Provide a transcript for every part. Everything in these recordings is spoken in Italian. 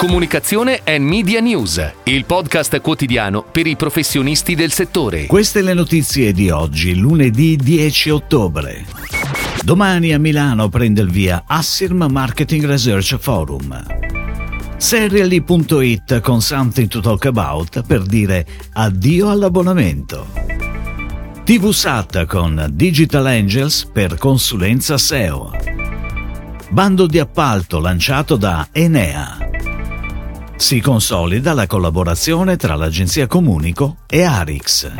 Comunicazione e Media News, il podcast quotidiano per i professionisti del settore. Queste le notizie di oggi, lunedì 10 ottobre. Domani a Milano prende il via Assirm Marketing Research Forum. Serially.it con Something to Talk About per dire addio all'abbonamento. TVSAT con Digital Angels per consulenza SEO. Bando di appalto lanciato da Enea. Si consolida la collaborazione tra l'agenzia Comunico e Arix.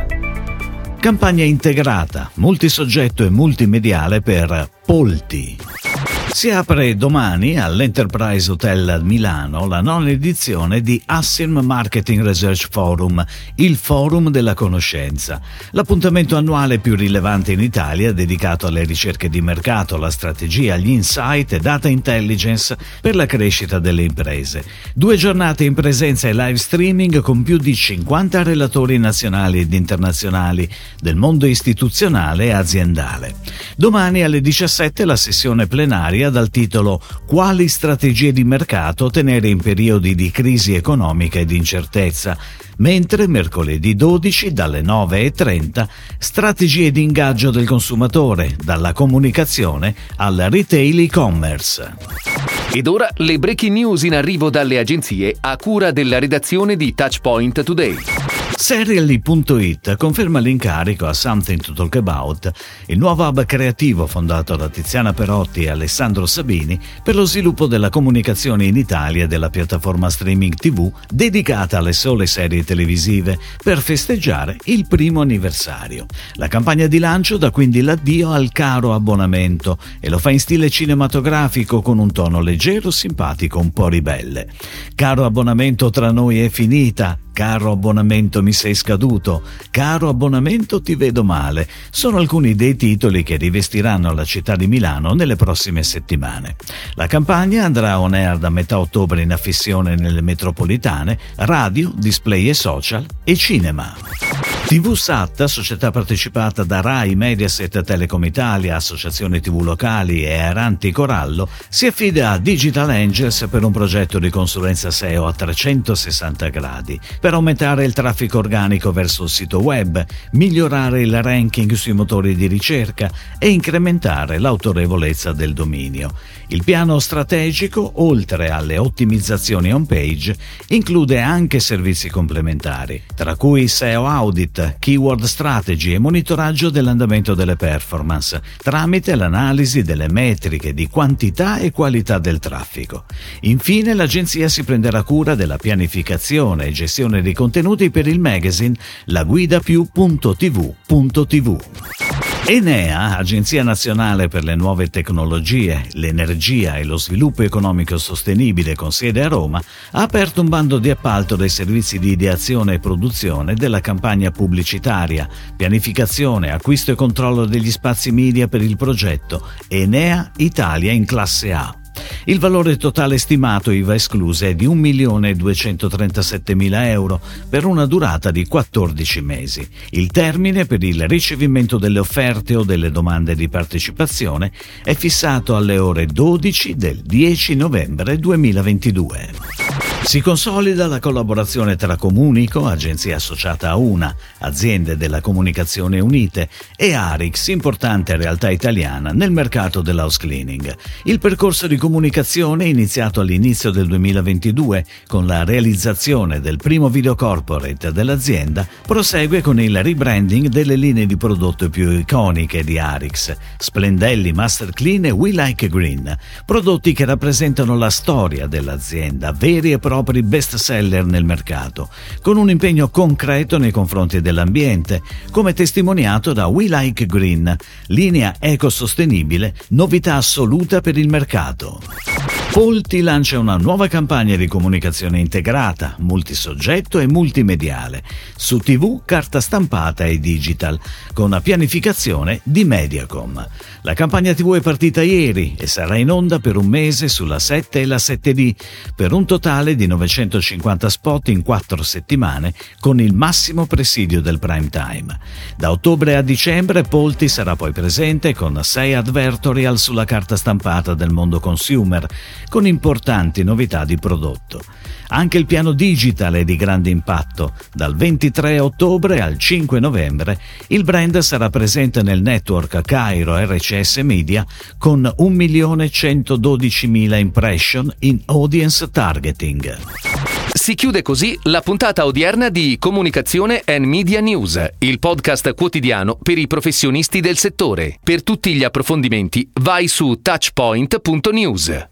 Campagna integrata, multisoggetto e multimediale per Polti. Si apre domani all'Enterprise Hotel Milano la nona edizione di Assim Marketing Research Forum, il forum della conoscenza, l'appuntamento annuale più rilevante in Italia dedicato alle ricerche di mercato, alla strategia, agli insight e data intelligence per la crescita delle imprese. Due giornate in presenza e live streaming con più di 50 relatori nazionali ed internazionali del mondo istituzionale e aziendale. Domani alle 17 la sessione plenaria plenaria dal titolo Quali strategie di mercato tenere in periodi di crisi economica ed incertezza, mentre mercoledì 12 dalle 9.30 strategie di ingaggio del consumatore, dalla comunicazione al retail e-commerce. Ed ora le breaking news in arrivo dalle agenzie a cura della redazione di Touchpoint Today. Serially.it conferma l'incarico a Something to Talk About, il nuovo hub creativo fondato da Tiziana Perotti e Alessandro Sabini per lo sviluppo della comunicazione in Italia della piattaforma streaming TV dedicata alle sole serie televisive per festeggiare il primo anniversario. La campagna di lancio dà quindi l'addio al caro abbonamento e lo fa in stile cinematografico con un tono leggero, simpatico, un po' ribelle. Caro abbonamento tra noi è finita, Caro abbonamento mi sei scaduto, caro abbonamento ti vedo male, sono alcuni dei titoli che rivestiranno la città di Milano nelle prossime settimane. La campagna andrà on air da metà ottobre in affissione nelle metropolitane, radio, display e social e cinema. TV Sat, società partecipata da RAI, Mediaset, Telecom Italia, Associazione TV Locali e Aranti Corallo, si affida a Digital Angels per un progetto di consulenza SEO a 360 gradi, per aumentare il traffico organico verso il sito web, migliorare il ranking sui motori di ricerca e incrementare l'autorevolezza del dominio. Il piano strategico, oltre alle ottimizzazioni on page, include anche servizi complementari, tra cui SEO Audit, Keyword Strategy e monitoraggio dell'andamento delle performance, tramite l'analisi delle metriche di quantità e qualità del traffico. Infine l'agenzia si prenderà cura della pianificazione e gestione dei contenuti per il magazine La. Enea, Agenzia Nazionale per le Nuove Tecnologie, l'Energia e lo Sviluppo Economico Sostenibile con sede a Roma, ha aperto un bando di appalto dei servizi di ideazione e produzione della campagna pubblicitaria, pianificazione, acquisto e controllo degli spazi media per il progetto Enea Italia in classe A. Il valore totale stimato IVA escluse è di 1.237.000 euro per una durata di 14 mesi. Il termine per il ricevimento delle offerte o delle domande di partecipazione è fissato alle ore 12 del 10 novembre 2022. Si consolida la collaborazione tra Comunico, agenzia associata a una, aziende della comunicazione unite, e Arix, importante realtà italiana nel mercato dell'house cleaning. Il percorso di comunicazione, iniziato all'inizio del 2022 con la realizzazione del primo video corporate dell'azienda, prosegue con il rebranding delle linee di prodotto più iconiche di Arix, Splendelli, Master Clean e We Like Green, prodotti che rappresentano la storia dell'azienda, veri e propri propri best seller nel mercato, con un impegno concreto nei confronti dell'ambiente, come testimoniato da We Like Green, linea ecosostenibile, novità assoluta per il mercato. Polti lancia una nuova campagna di comunicazione integrata, multisoggetto e multimediale, su TV, carta stampata e digital, con una pianificazione di Mediacom. La campagna TV è partita ieri e sarà in onda per un mese sulla 7 e la 7D, per un totale di 950 spot in quattro settimane, con il massimo presidio del prime time. Da ottobre a dicembre Polti sarà poi presente con 6 advertorial sulla carta stampata del mondo consumer, con importanti novità di prodotto. Anche il piano digital è di grande impatto. Dal 23 ottobre al 5 novembre il brand sarà presente nel network Cairo RCS Media con 1.112.000 impression in audience targeting. Si chiude così la puntata odierna di Comunicazione and Media News, il podcast quotidiano per i professionisti del settore. Per tutti gli approfondimenti vai su touchpoint.news.